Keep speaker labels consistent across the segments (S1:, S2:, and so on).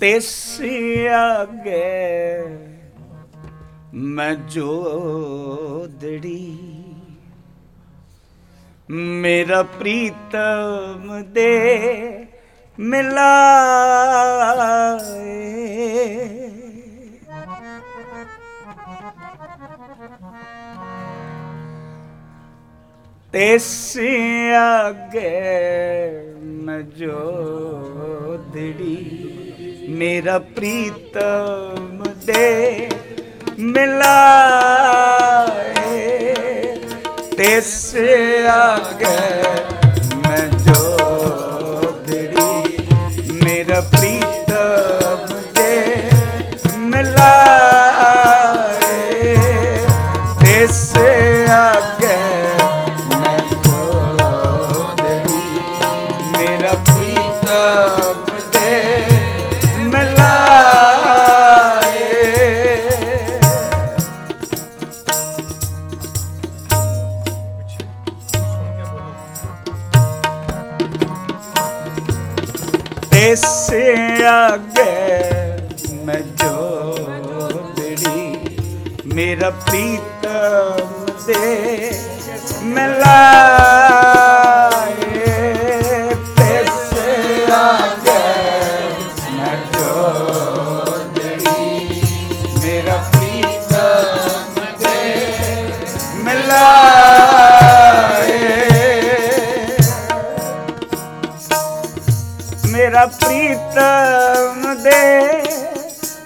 S1: ਤੇਸੇ ਆਗੇ ਮੈਂ ਜੋਦੜੀ। ਮੇਰਾ ਪ੍ਰੀਤਮ ਦੇ ਮਿਲਾਏ। ਤੇਸੇ ਆਗੇ ਮੈਂ ਜੋਦੜੀ। ਮੇਰਾ ਪ੍ਰੀਤਮ ਦੇ ਮਿਲਾਏ ਤੇਸੇ ਆਗੇ ਮਿਲਾਏ ਤੇਸੇ ਆਗੇ ਮੈਂ ਜੋਦੜੀ ਮੇਰਾ ਪ੍ਰੀਤਮ ਦੇ ਮਿਲਾਏ ਮੇਰਾ ਪ੍ਰੀਤਮ ਦੇ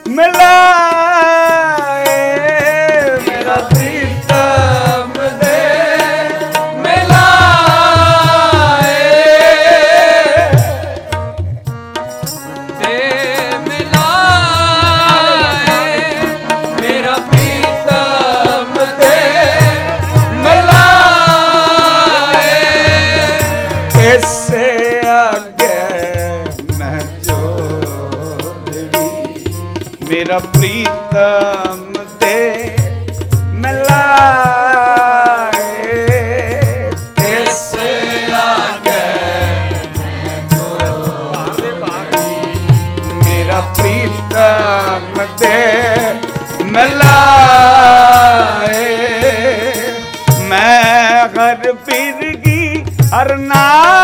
S1: ਮਿਲਾਏ ਕਿਸੇ ਅੱਗੇ ਮੈਂ ਜੋਦੜੀ ਮੇਰਾ ਪ੍ਰੀਤਮ ਤੇ ਮਿਲਾਏ ਕਿਸੇ ਅੱਗੇ ਮੇਰਾ ਪ੍ਰੀਤਮ ਤੇ ਮਿਲਾਏ ਮੈਂ ਹਰ ਫਿਰਗੀ ਹਰ ਨਾਮ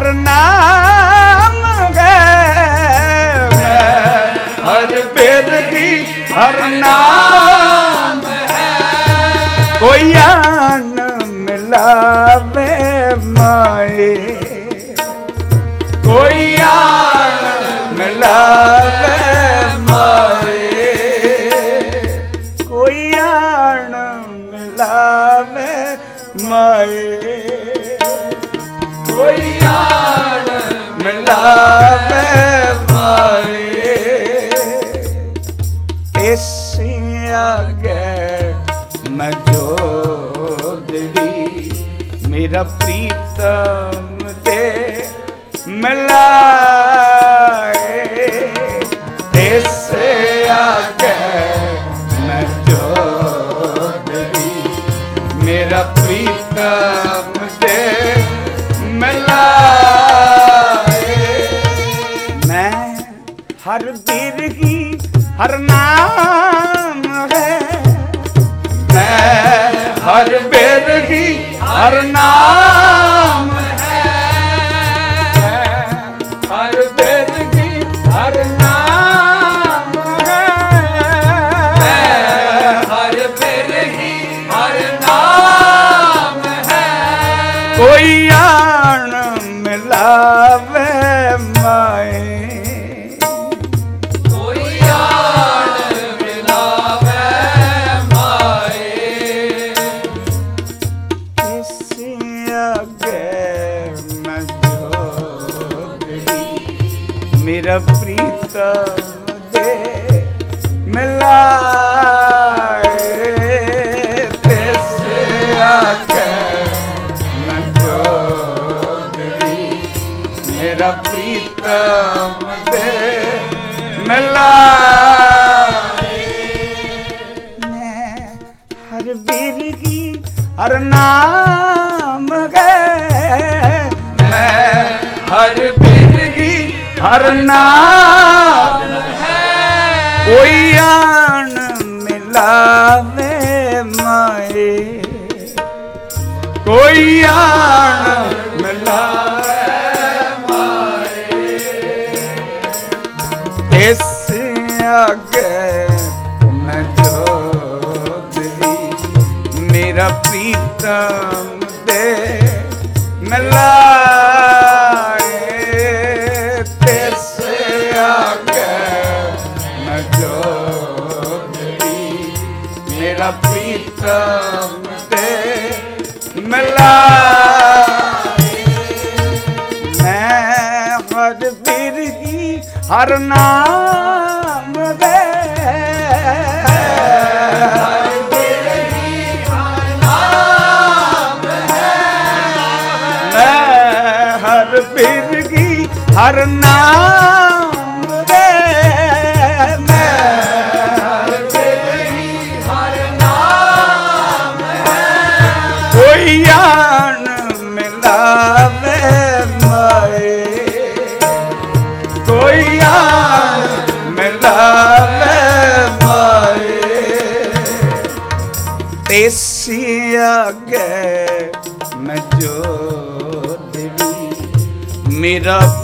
S1: ਬਿਰਗੀ ਹਰ ਹਰ ਵੀਰ ਕੀ ਹਰ ਨਾਮ ਗਏ ਮੈਂ
S2: ਹਰ ਬਿਰਗੀ
S1: ਕੀ ਹਰ ਨਾਮ ਪ੍ਰੀਤਮ ਦੇ ਮਿਲਾਏ ਤਿਸ ਅੱਗੇ ਮੈਂ ਜੋਦਰੀ ਮੇਰਾ ਪ੍ਰੀਤਮ ਦੇ ਮਿਲਾਏ ਮੈਂ ਹਰ ਬਿਰਗੀ ਹਰ ਨਾਮ ਹਰ ਨਾਮ ਦੇ ਮੈਂ। ਕੋਈ ਆਣ ਮਿਲਾਵੇ ਮਾਏ। ਕੋਈ ਆਣ ਮਿਲਾਵੇ ਮਾਏ। ਤੇਸੀ ਅੱਗੇ ਮੈਂ ਜੋ ਦੇਵੀ, ਮੇਰਾ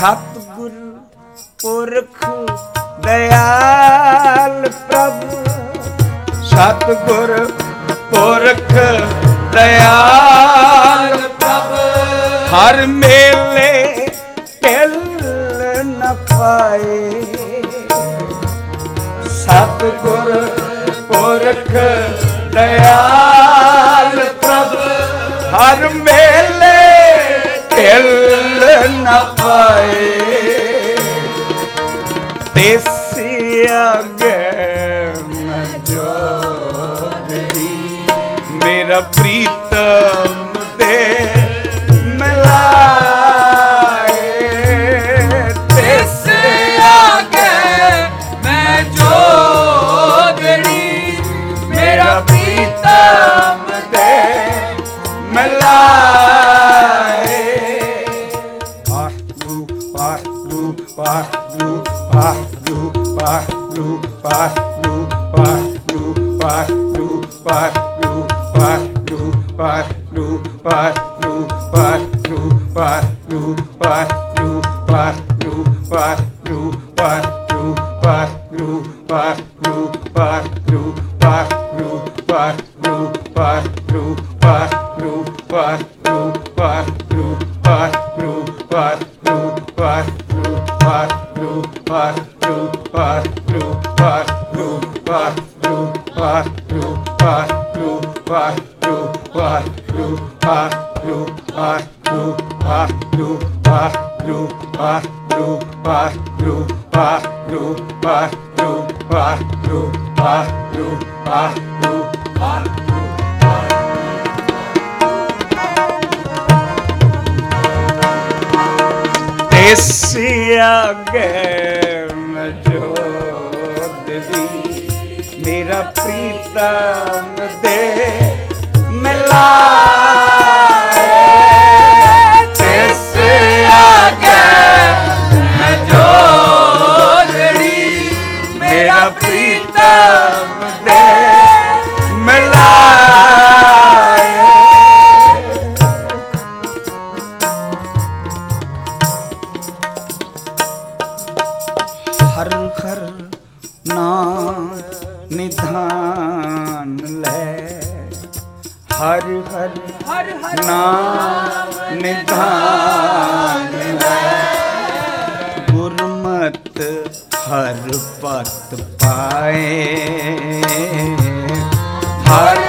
S1: ਸਤਿਗੁਰ ਪੁਰਖ ਦਇਆਲ ਪ੍ਰਭ। ਸਤਿਗੁਰ ਪੁਰਖ ਦਇਆਲ
S2: ਪ੍ਰਭ।
S1: ਹਰ ਮੇਲੇ ਢਿਲ ਨ ਪਾਏ। ਸਤਿਗੁਰ ਪੁਰਖ ਦਇਆਲ ਪ੍ਰਭ। ਹਰ ਮੇਲੇ ਢਿਲ ਨ ਪਾਏ ਤੇਸੀ ਅੱਗੇ ਮੈਂ ਜੋਦਰੀ ਮੇਰਾ ਪ੍ਰੀਤਮ ਦੇ Bye. quatro, quatro, quatro, quatro, quatro, quatro, quatro, quatro, quatro, quatro, quatro, quatro, quatro, quatro, quatro. Esse é a guerra. ਰੰਗ ਦੇ ਮਿਲਾ ਹਰ ਹਰ ਹਰ ਹਰ ਨਾਮ ਨਿਧਾਨ ਹੈ। ਗੁਰਮਤ ਹਰ ਪਤ ਪਾਏ। ਹਰ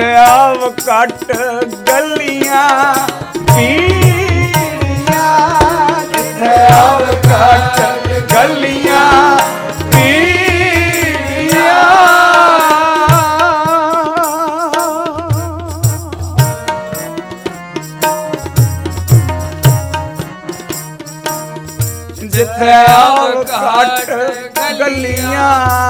S1: ਸਿਆਵ ਕੱਟ ਗਲੀਆਂ ਪੀੜੀਆਂ ਜਿੱਥੇ ਆਵ ਕੱਟ ਗਲੀਆਂ ਜਿੱਥੇ ਆਵ ਘਾਟ ਗਲੀਆਂ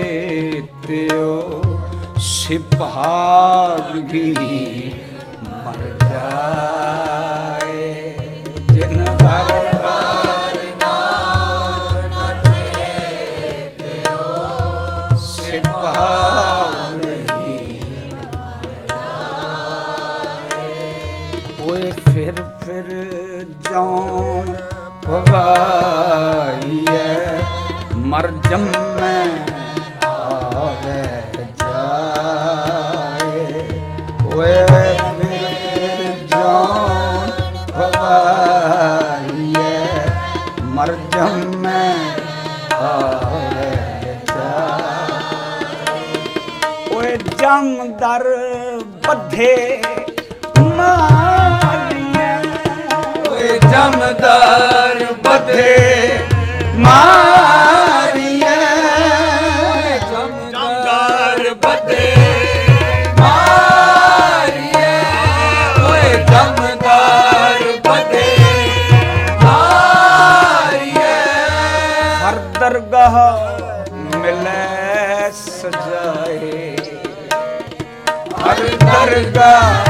S1: ਚੇਤਿਓ ਸਿਪਾਗੀ ਮਰ ਜਾਏ। ਬੱਧੇ ਮਾਰੀਆਂ
S2: ਓਏ ਜਮਦਾਰ ਬੱਧੇ। God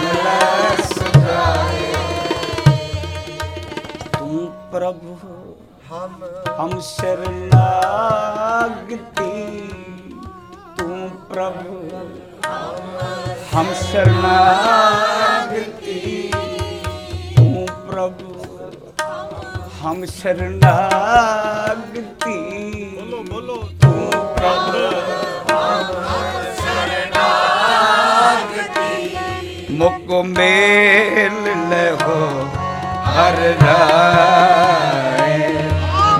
S1: bless Israel. तुम प्रभु हम हम शरणागति तुम प्रभु हम शरणागति तुम प्रभु हम शरणागति ਮੇਲ ਲਹੋ ਹਰ ਰਾਏ।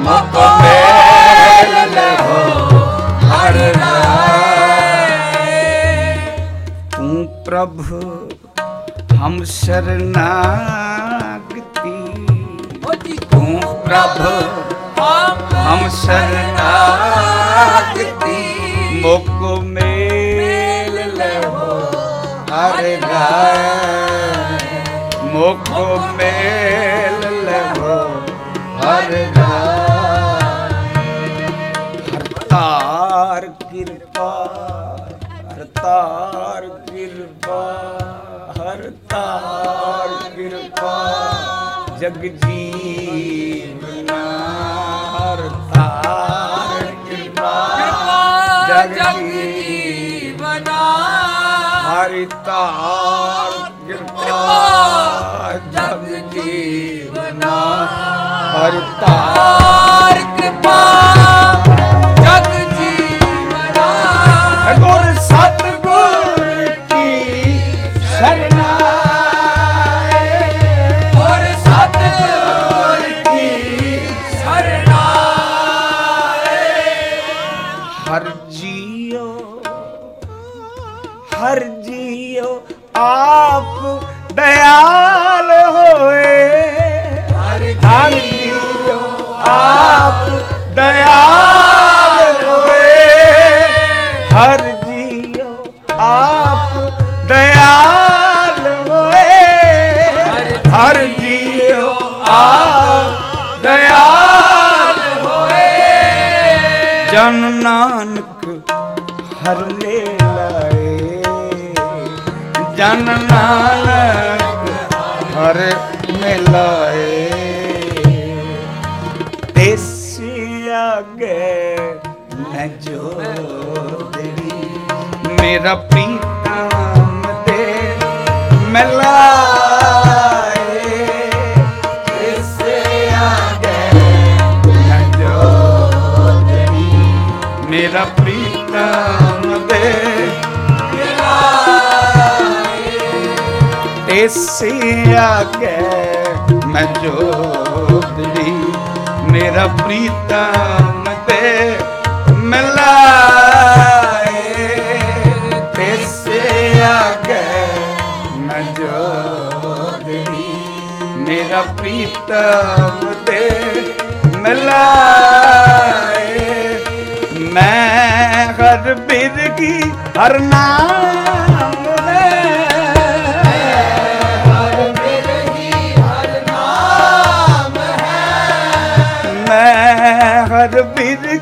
S1: ਮਤ ਮੇਲ ਲਹੋ ਹਰ ਰਾਏ। ਤੂੰ ਪ੍ਰਭ ਹਮ ਸਰਨਾਗਤੀ। ਓ ਜੀ ਤੂੰ ਪ੍ਰਭ ਹਮ ਸਰਨਾਗਤੀ। ਮੋਕੋ ਮੇ ਚੜਾਏ
S2: ਮੁਖ
S1: ਮੇਲ ਲਵੋ ਹਰ ਹਰਤਾਰ ਕਿਰਪਾ ਹਰਤਾਰ ਕਿਰਪਾ
S2: ਹਰਤਾਰ ਕਿਰਪਾ ਜਗ ਜੀਵਨਾ ਹਰਤਾਰ ਕਿਰਪਾ ਜਗ
S1: ਹਰਿ ਧਾਰ ਕਿਰਪਾ ਜਗ ਜੀਵਨਾ ਹਰਿ ਧਾਰ ਕਿਰਪਾ ਤੇਸੇ ਆਗੇ ਮੈਂ ਜੋਦੜੀ ਮੇਰਾ ਪ੍ਰੀਤਮ ਤੇ ਮਿਲਾਏ ਤੇਸੇ ਆਗੇ ਮੈਂ ਜੋਦੜੀ ਮੇਰਾ ਪ੍ਰੀਤਮ ਤੇ ਮਿਲਾਏ ਮੈਂ ਹਰ ਬਿਰਗੀ, ਹਰ ਨਾਮ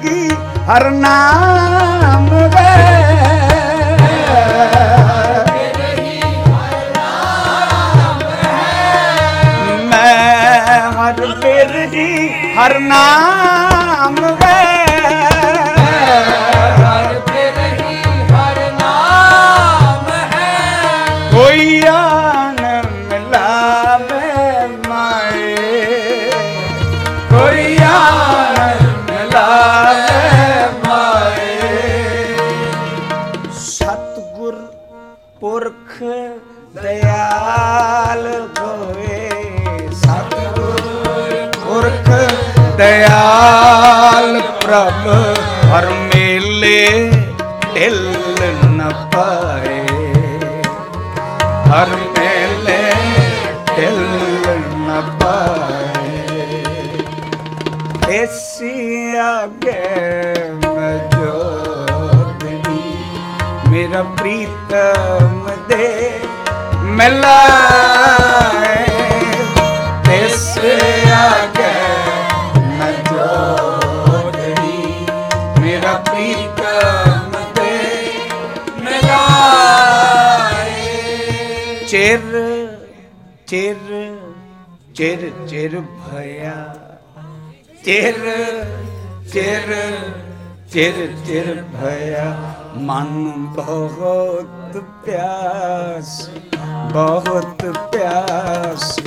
S1: ਕੀ
S2: ਹਰ ਨਾਮ
S1: ਵੇ। ਰੱਬ ਹਰ ਮੇਲੇ ਢਿੱਲ ਨਾ ਪਾਏ ਹਰ ਮੇਲੇ ਢਿੱਲ ਨਾ ਪਾਏ ਐਸੀ ਆਗੇ ਮਜੋਦਨੀ ਮੇਰਾ ਪ੍ਰੀਤਮ ਦੇ ਮਿਲਾਏ
S2: ਐਸੀ
S1: ਚਿਰ ਚਿਰ ਚਿਰ ਚਿਰ ਭਇਆ। ਚਿਰ ਚਿਰ ਚਿਰ ਚਿਰ ਭਇਆ। ਮਨ ਬਹੁਤ ਪਿਆਸ ਬਹੁਤ ਪਿਆਸ।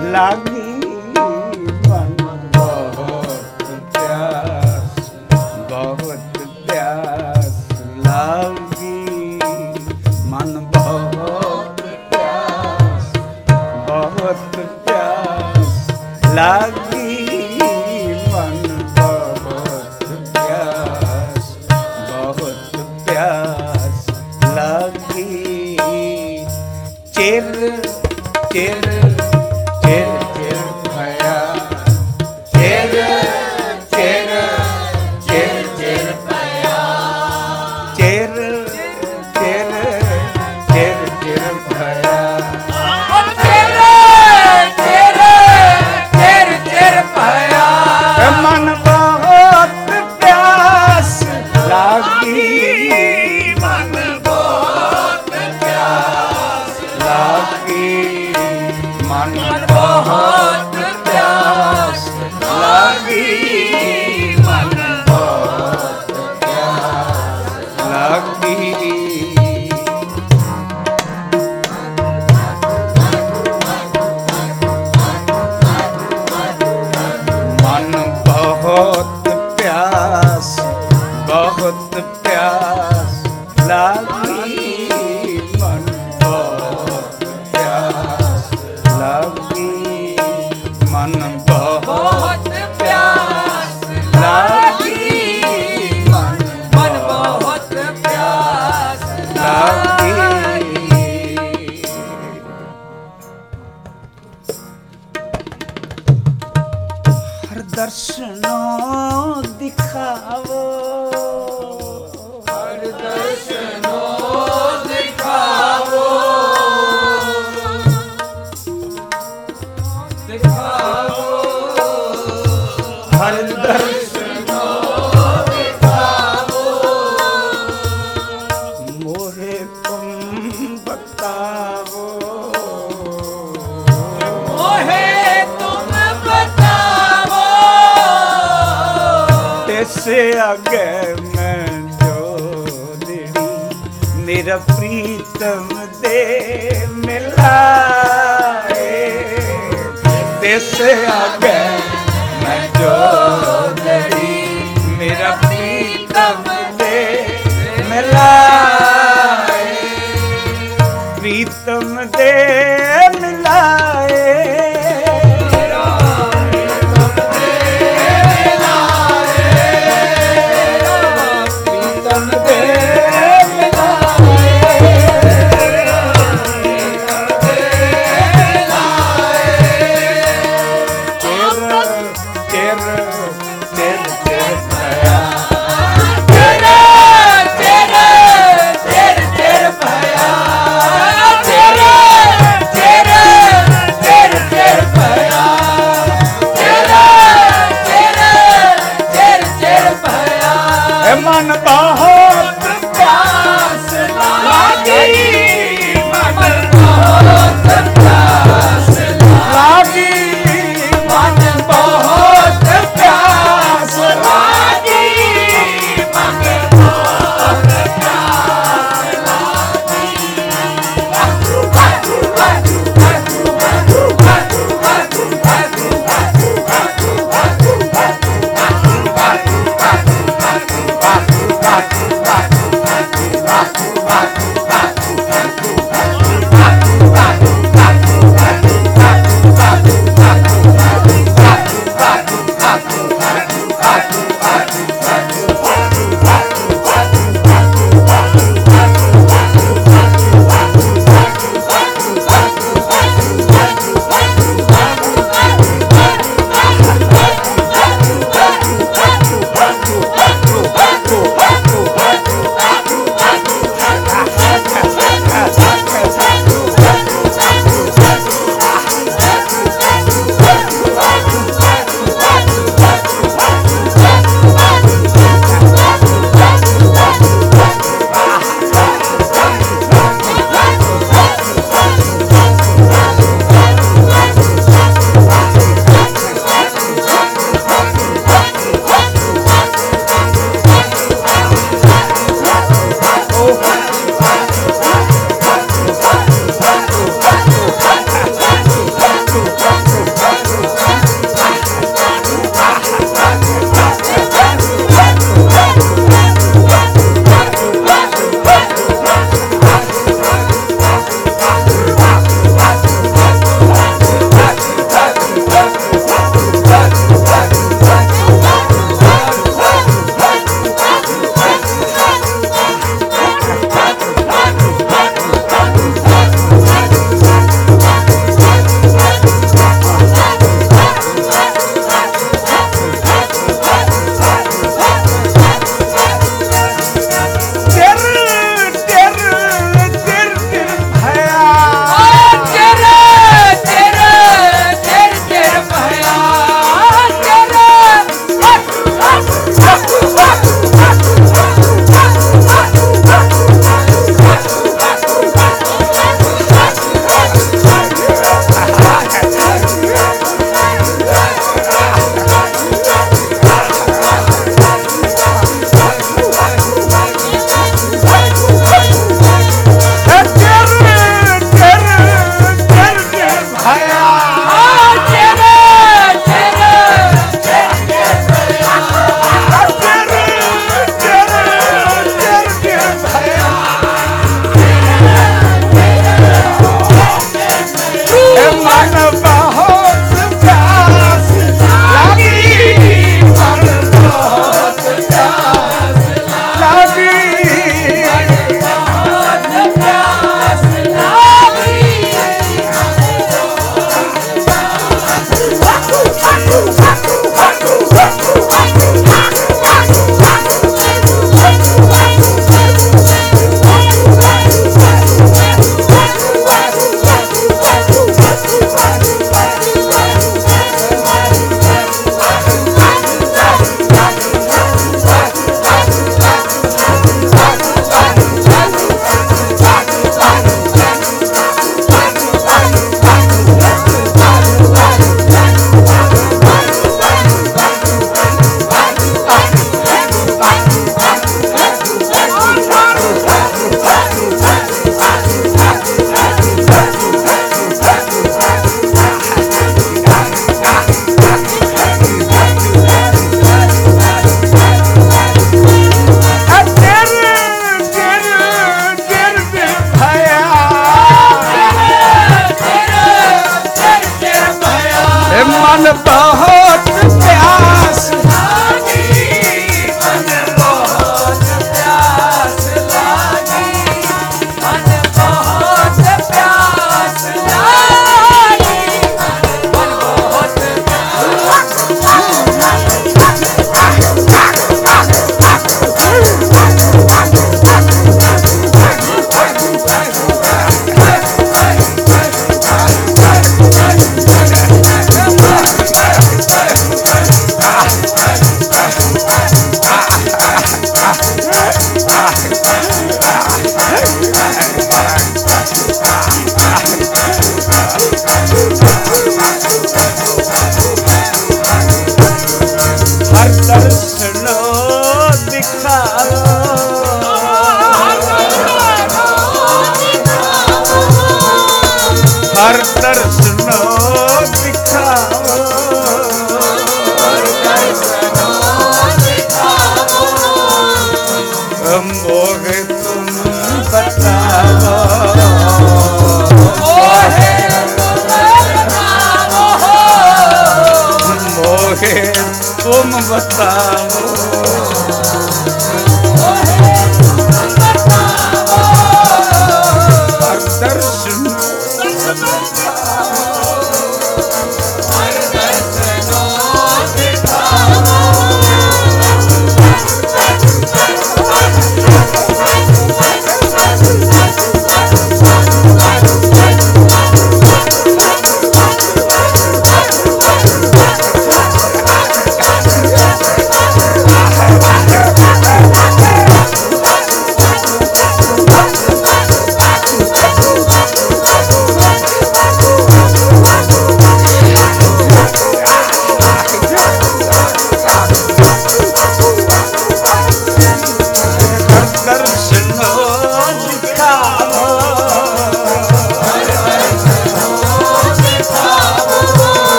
S1: ਲੱਗੀ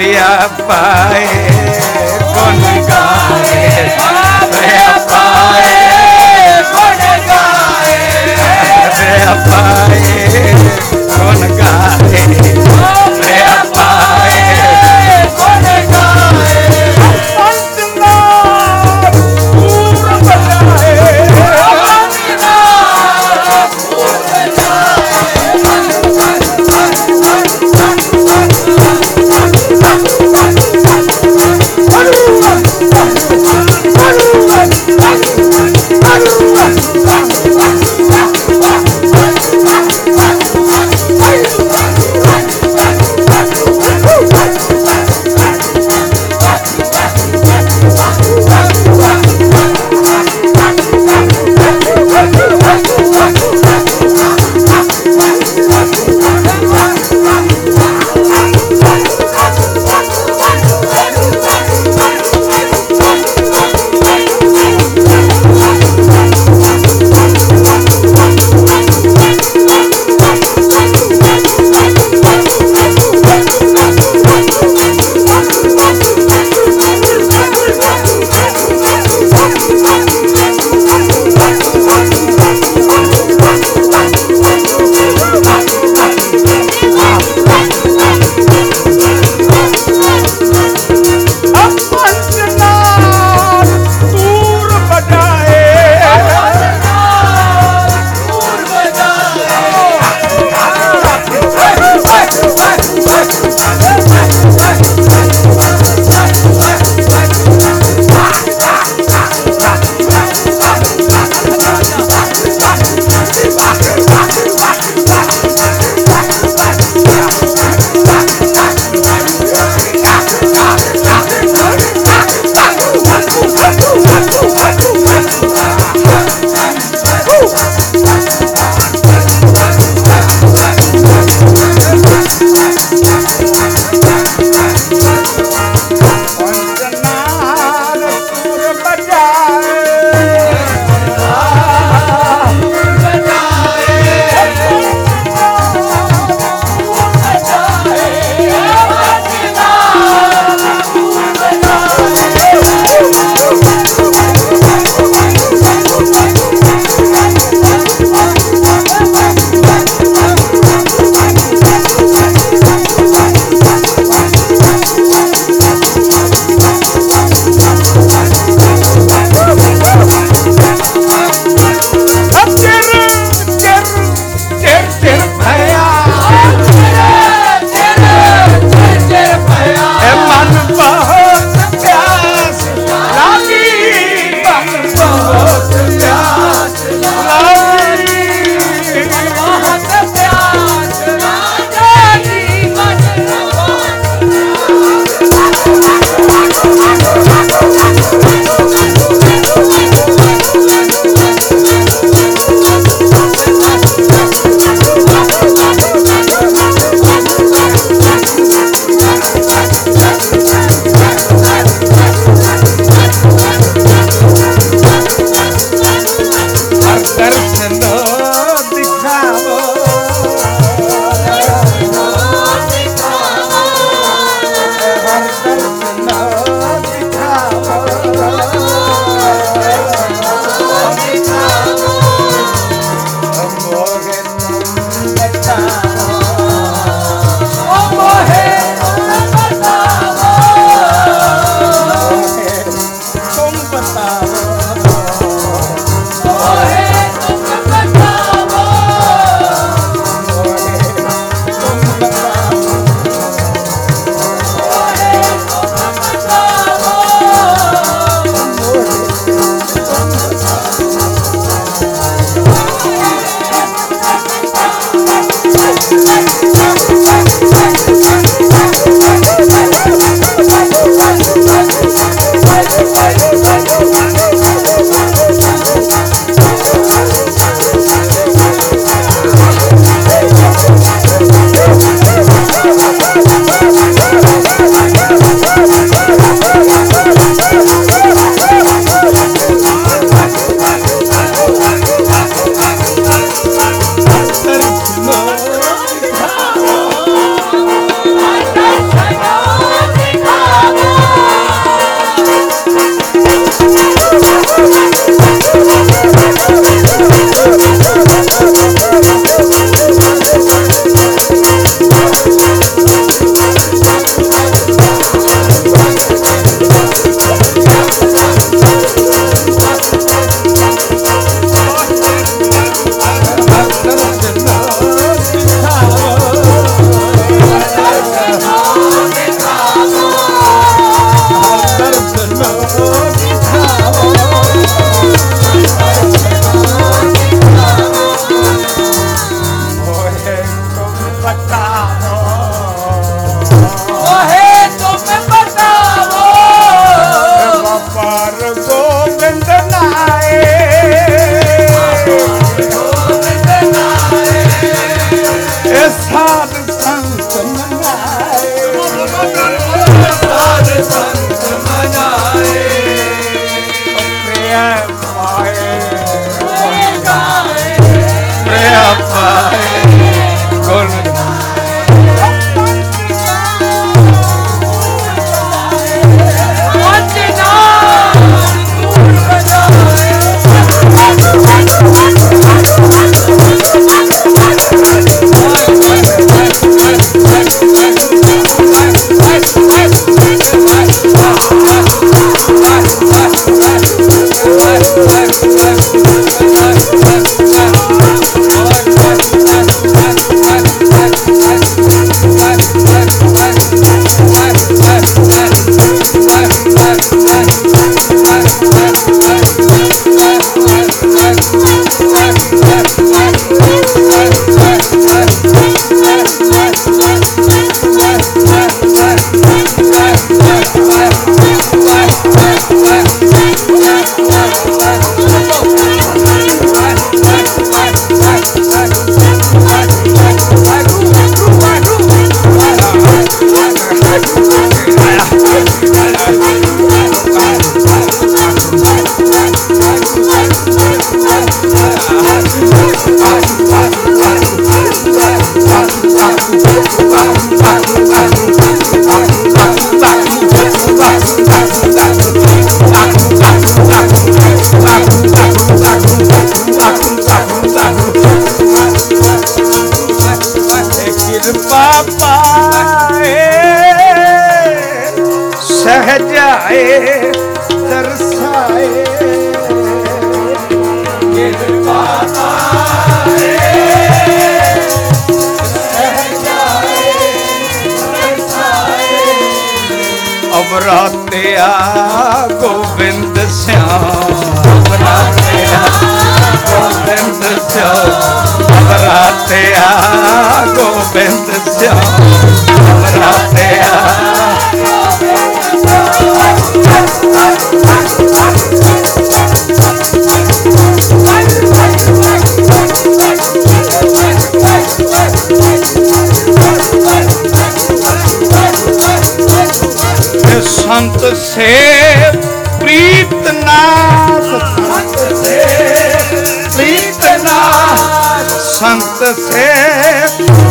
S1: Hey, hey, hey. ਅਵਰਾਤਿਆ ਗੋਬਿੰਦ ਸਿਆਮ ਅਵਰਾਤਿਆ ਗੋਬਿੰਦ ਸਿਆਮ ਅਵਰਾਤਿਆ ਗੋਬਿੰਦ ਸਿਆਮ ਅਵਰਾਤਿਆ ਸੰਤ ਸੇ ਪ੍ਰੀਤ ਨਾਥ। ਸੰਤ ਸੇ ਪ੍ਰੀਤ ਨਾਥ। ਸੰਤ ਸੇ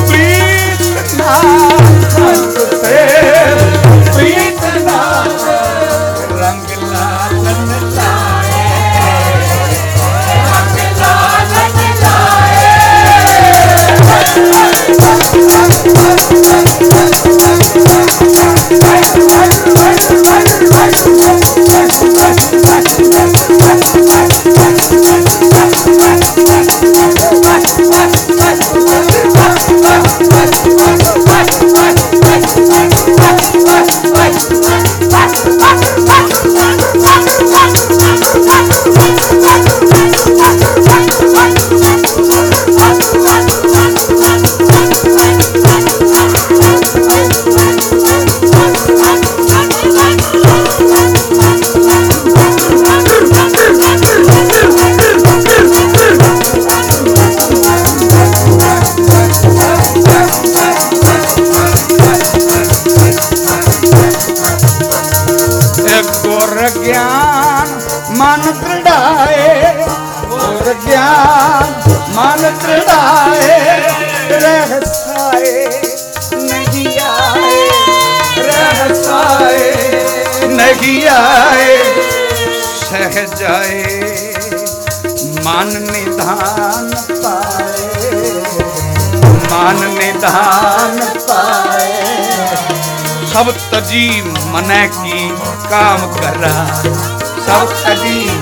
S1: ਪ੍ਰੀਤ ਨਾਥ। ਸੰਤ ਸੇ ਨਿਦਾਨ ਨਿਦਾਨ ਪਾਏ।
S2: ਸਭ ਤਜੀ ਮਨੈ
S1: ਕੀ ਕਾਮ ਕਰਾ। ਸਭ ਤਜੀ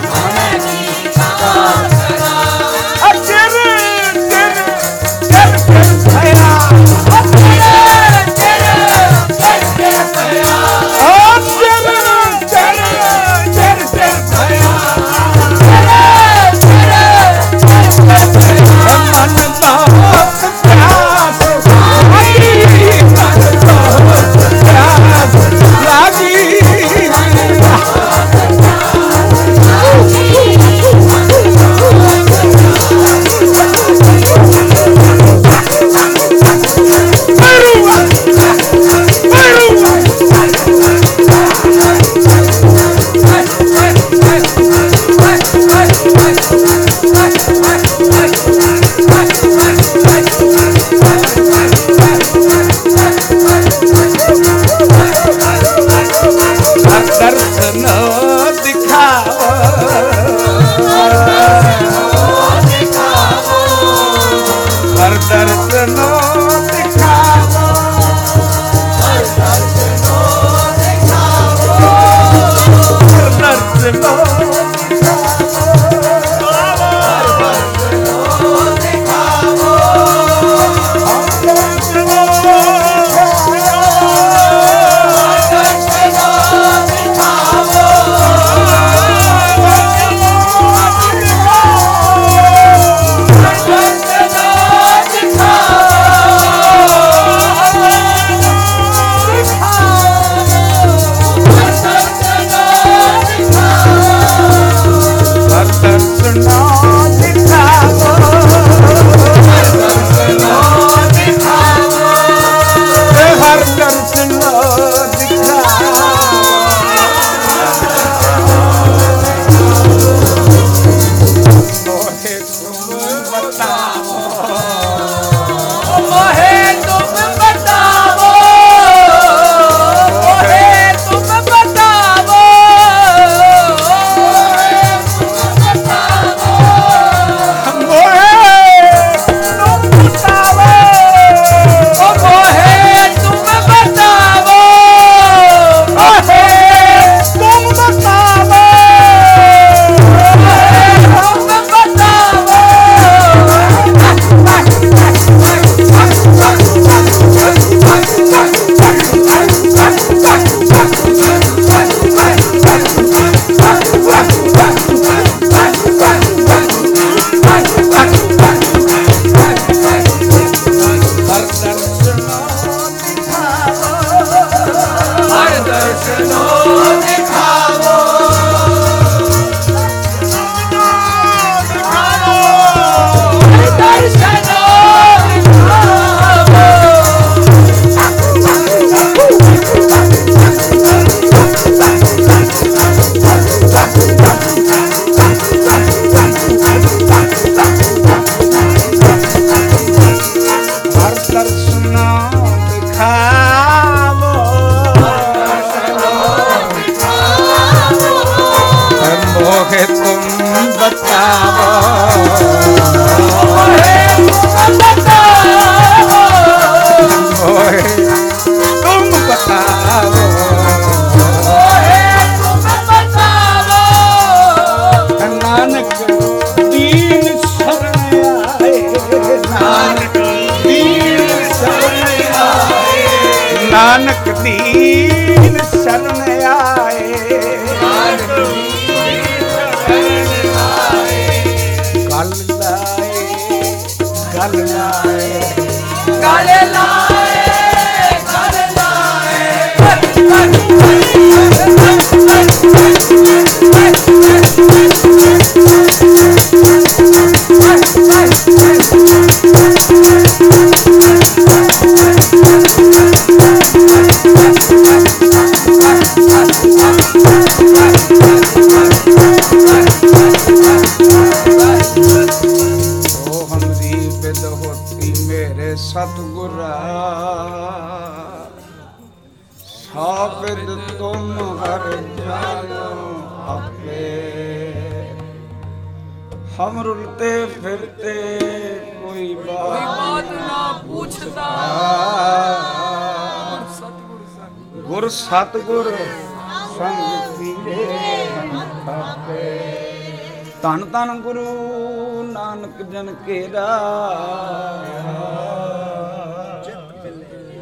S1: ਸਤਗੁਰ
S2: ਸੰਗ
S1: ਪੀਰੇ ਹੰਤਾਪੇ ਧੰਨ ਧੰਨ ਗੁਰੂ ਨਾਨਕ ਜਨ ਕੇਰਾ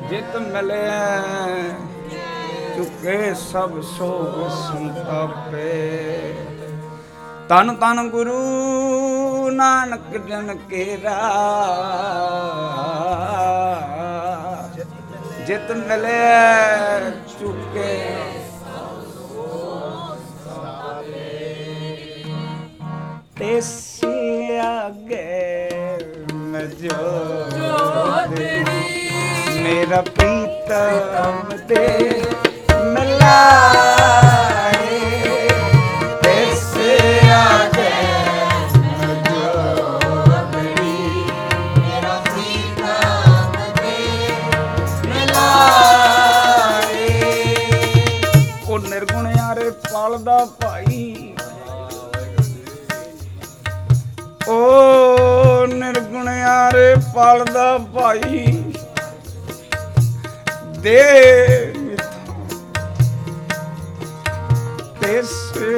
S1: ਜਿਤ ਮਿਲੇ, ਚੁਕੇ ਸਭ ਸੋਗ ਸੰਤਾਪੇ। ਤਨ ਤਨ ਗੁਰੂ ਨਾਨਕ ਜਨ ਕੇਰਾ ਜਿਤ
S2: ਮਿਲੇ
S1: ਮੇਰਾ ਪ੍ਰੀਤਮ ਤੇ ਮਿਲਾਏ ਤਿਸ ਆਗੇ ਜੋੜੀ ਮੇਰਾ ਪ੍ਰੀਤਮ ਤੇ ਮਿਲਾਏ ਉਹ ਨਿਰਗੁਣ ਯਾਰੇ ਪਾਲਦਾ ਭਾਈ। ਓ ਨਿਰਗੁਣ ਯਾਰੇ ਪਾਲਦਾ ਭਾਈ। ਦੇ ਤੇਸੇ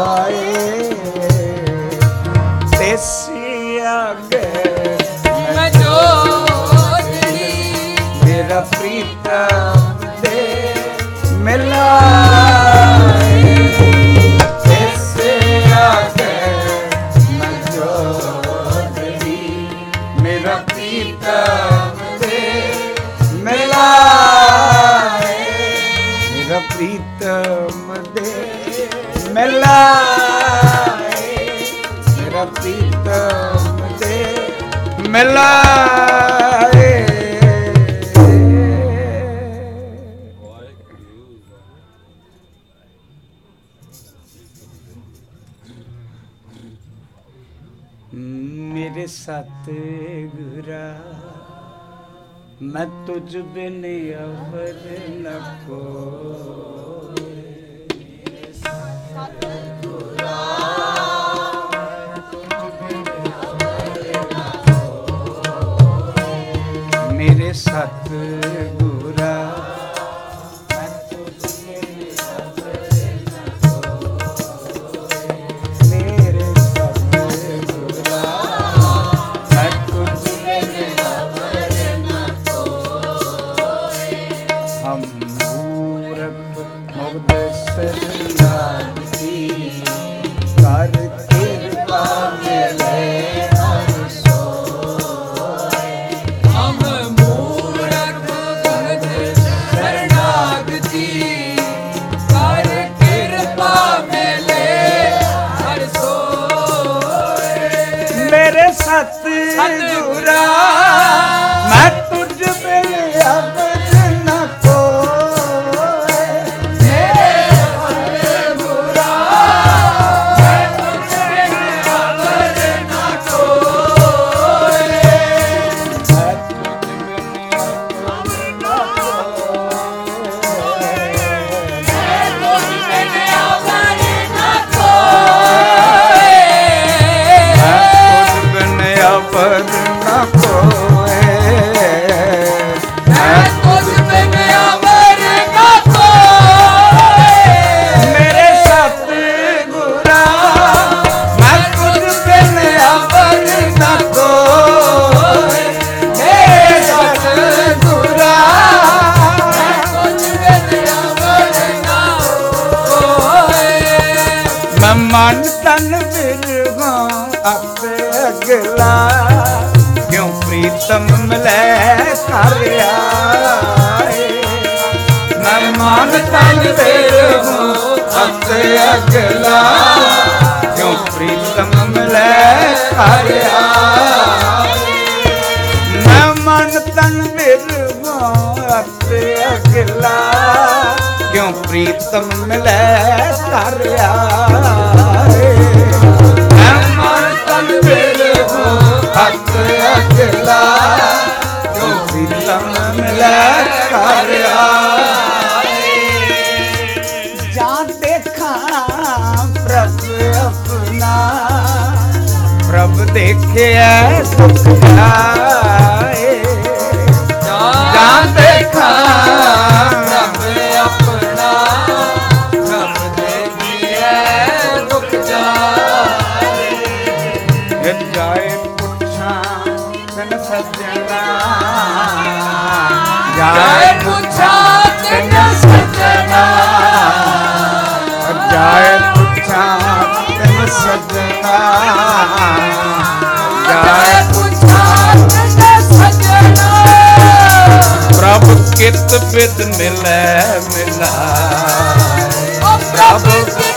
S1: Bye. ਮਿਲਾਏ ਸਿਰਫ ਪ੍ਰੀਤਮ ਤੇ ਮਿਲਾਏ ਮੇਰੇ ਸਤ ਗੁਰਾ ਮੈਂ ਤੁਝ ਬਿਨ ਅਵਰ ਨਾ ਕੋਈ peu. 나 ਅਗਲਾ ਕਿਉਂ ਪ੍ਰੀਤਮ ਮਿਲੈ ਹਰਿਆ ਮੈਂ ਮਨ ਤਨ ਮਿਰਵਾ ਤੇ ਅਗਲਾ ਕਿਉਂ ਪ੍ਰੀਤਮ ਮਿਲੈ ਹਰਿਆ ਮੈਂ ਮਨ ਤਨ ਮਿਰਵਾ ਤੇ ਅਗਲਾ ਕਿਉਂ ਪ੍ਰੀਤਮ ਮਿਲੈ ਹਰਿਆ देखे
S2: सुख
S1: जाए अपना, रब देखिए जाए। जाए पुछा सजना जाए पुछा सजना
S2: जाए पुछा सजना
S1: get the fifth and me laugh, me laugh. Oh,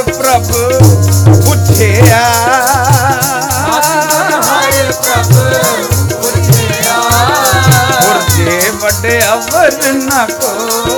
S1: ਹਰ ਪ੍ਰਭ ਪੁੱਛਿਆ।
S2: ਹਰ ਪ੍ਰਭ ਪੁੱਛਿਆ।
S1: ਗੁਰਦੇ ਵੱਡੇ ਅਵਰ ਨਾ ਕੋ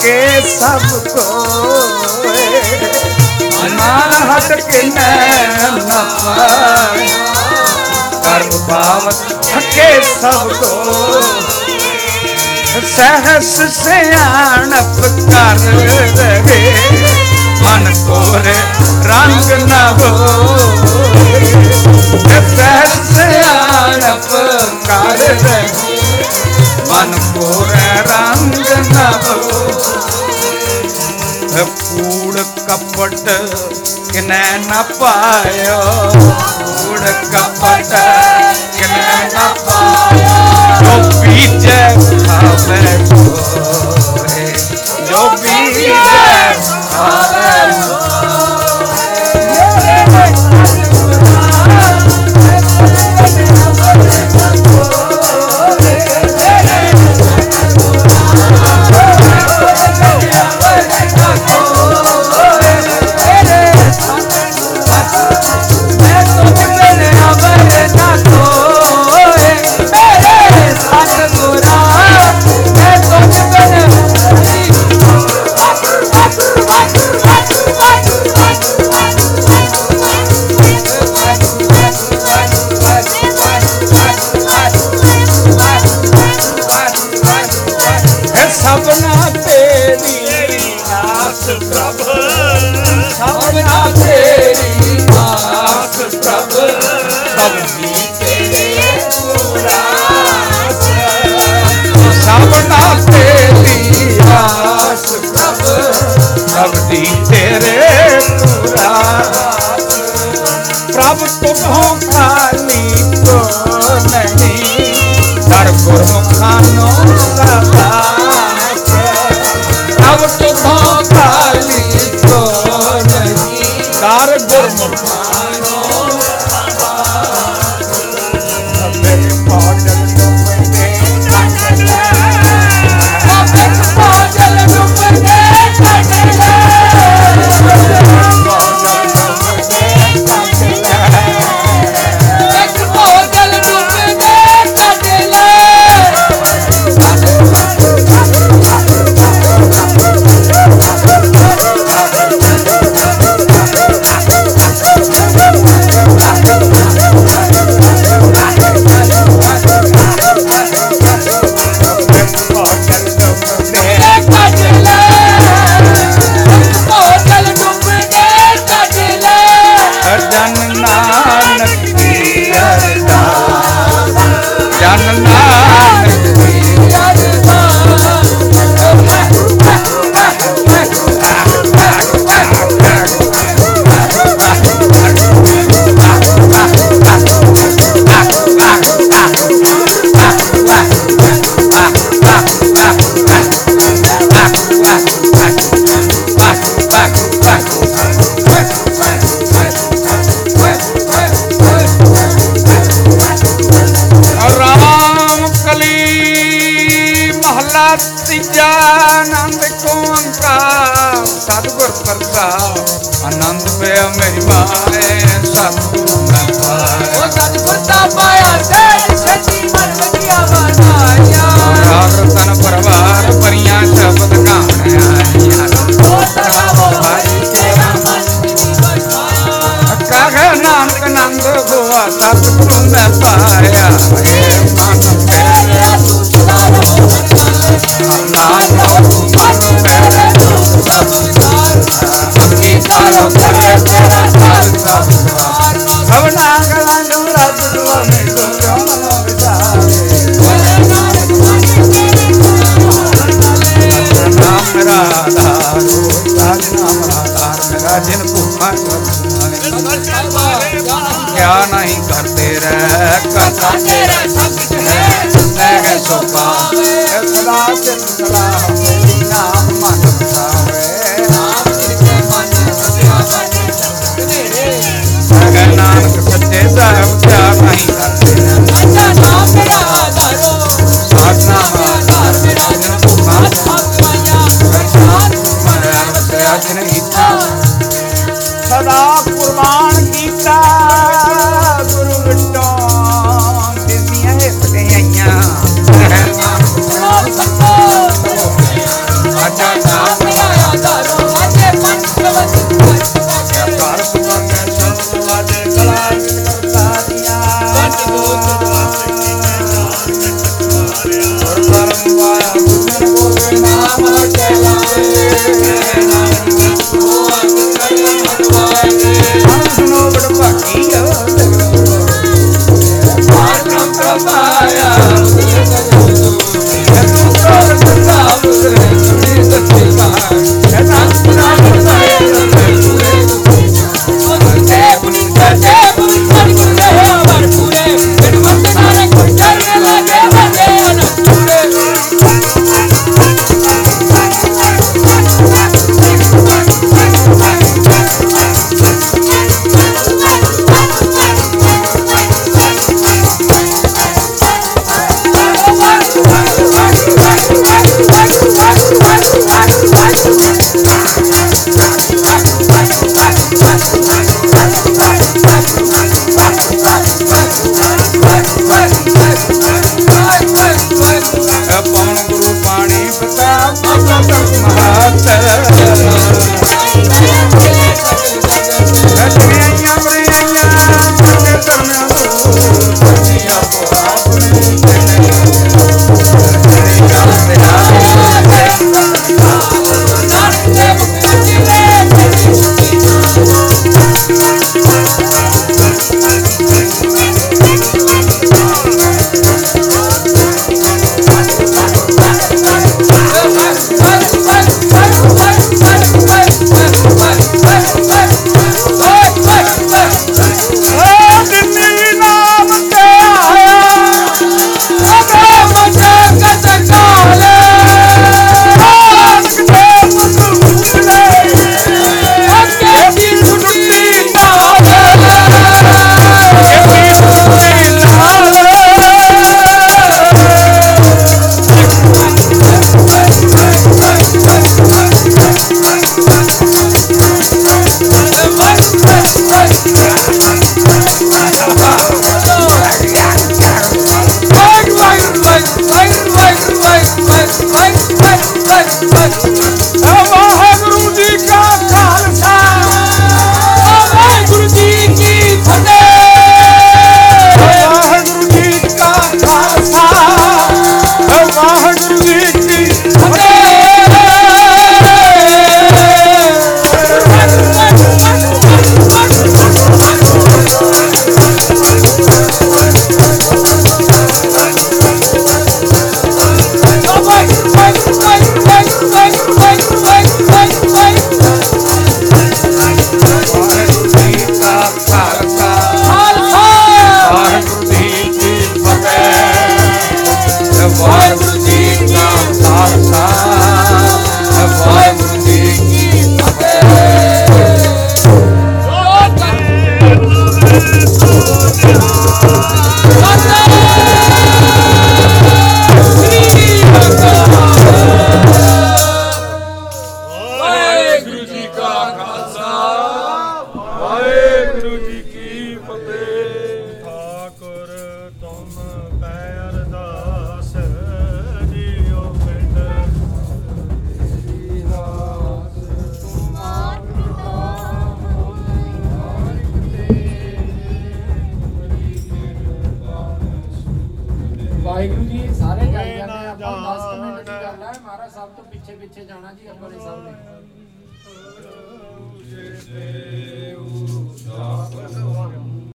S1: ਕੇ ਸਭ ਕੋਏ। ਮਨ ਹਟ ਕੇ ਮੈਂ ਨਾ ਪਾਇਆ ਕਰਮ ਪਾਵਤ ਥਕੇ ਸਭ ਕੋਏ। ਸਹਸ ਸਿਆਣਪ ਕਰ ਰਹੇ ਮਨ ਕੋਰੇ ਰੰਗ ਨਾ ਹੋਏ ਸਹਸ ਸਿਆਣਪ ਕਰ ਰਹੇ ਮਨ ਕੋਰੇ ਰੰਗ ਨਭ ਕੂੜ ਕਪਟ ਕਿਨੈ ਨਾ ਪਾਇਓ। ਕੂੜ ਕਪਟ ਕਿਨੈ ਨਾ ਪਾਇਓ। ਜੋ ਬੀਜੇ ਖਾਵੇ
S2: ਕੋ।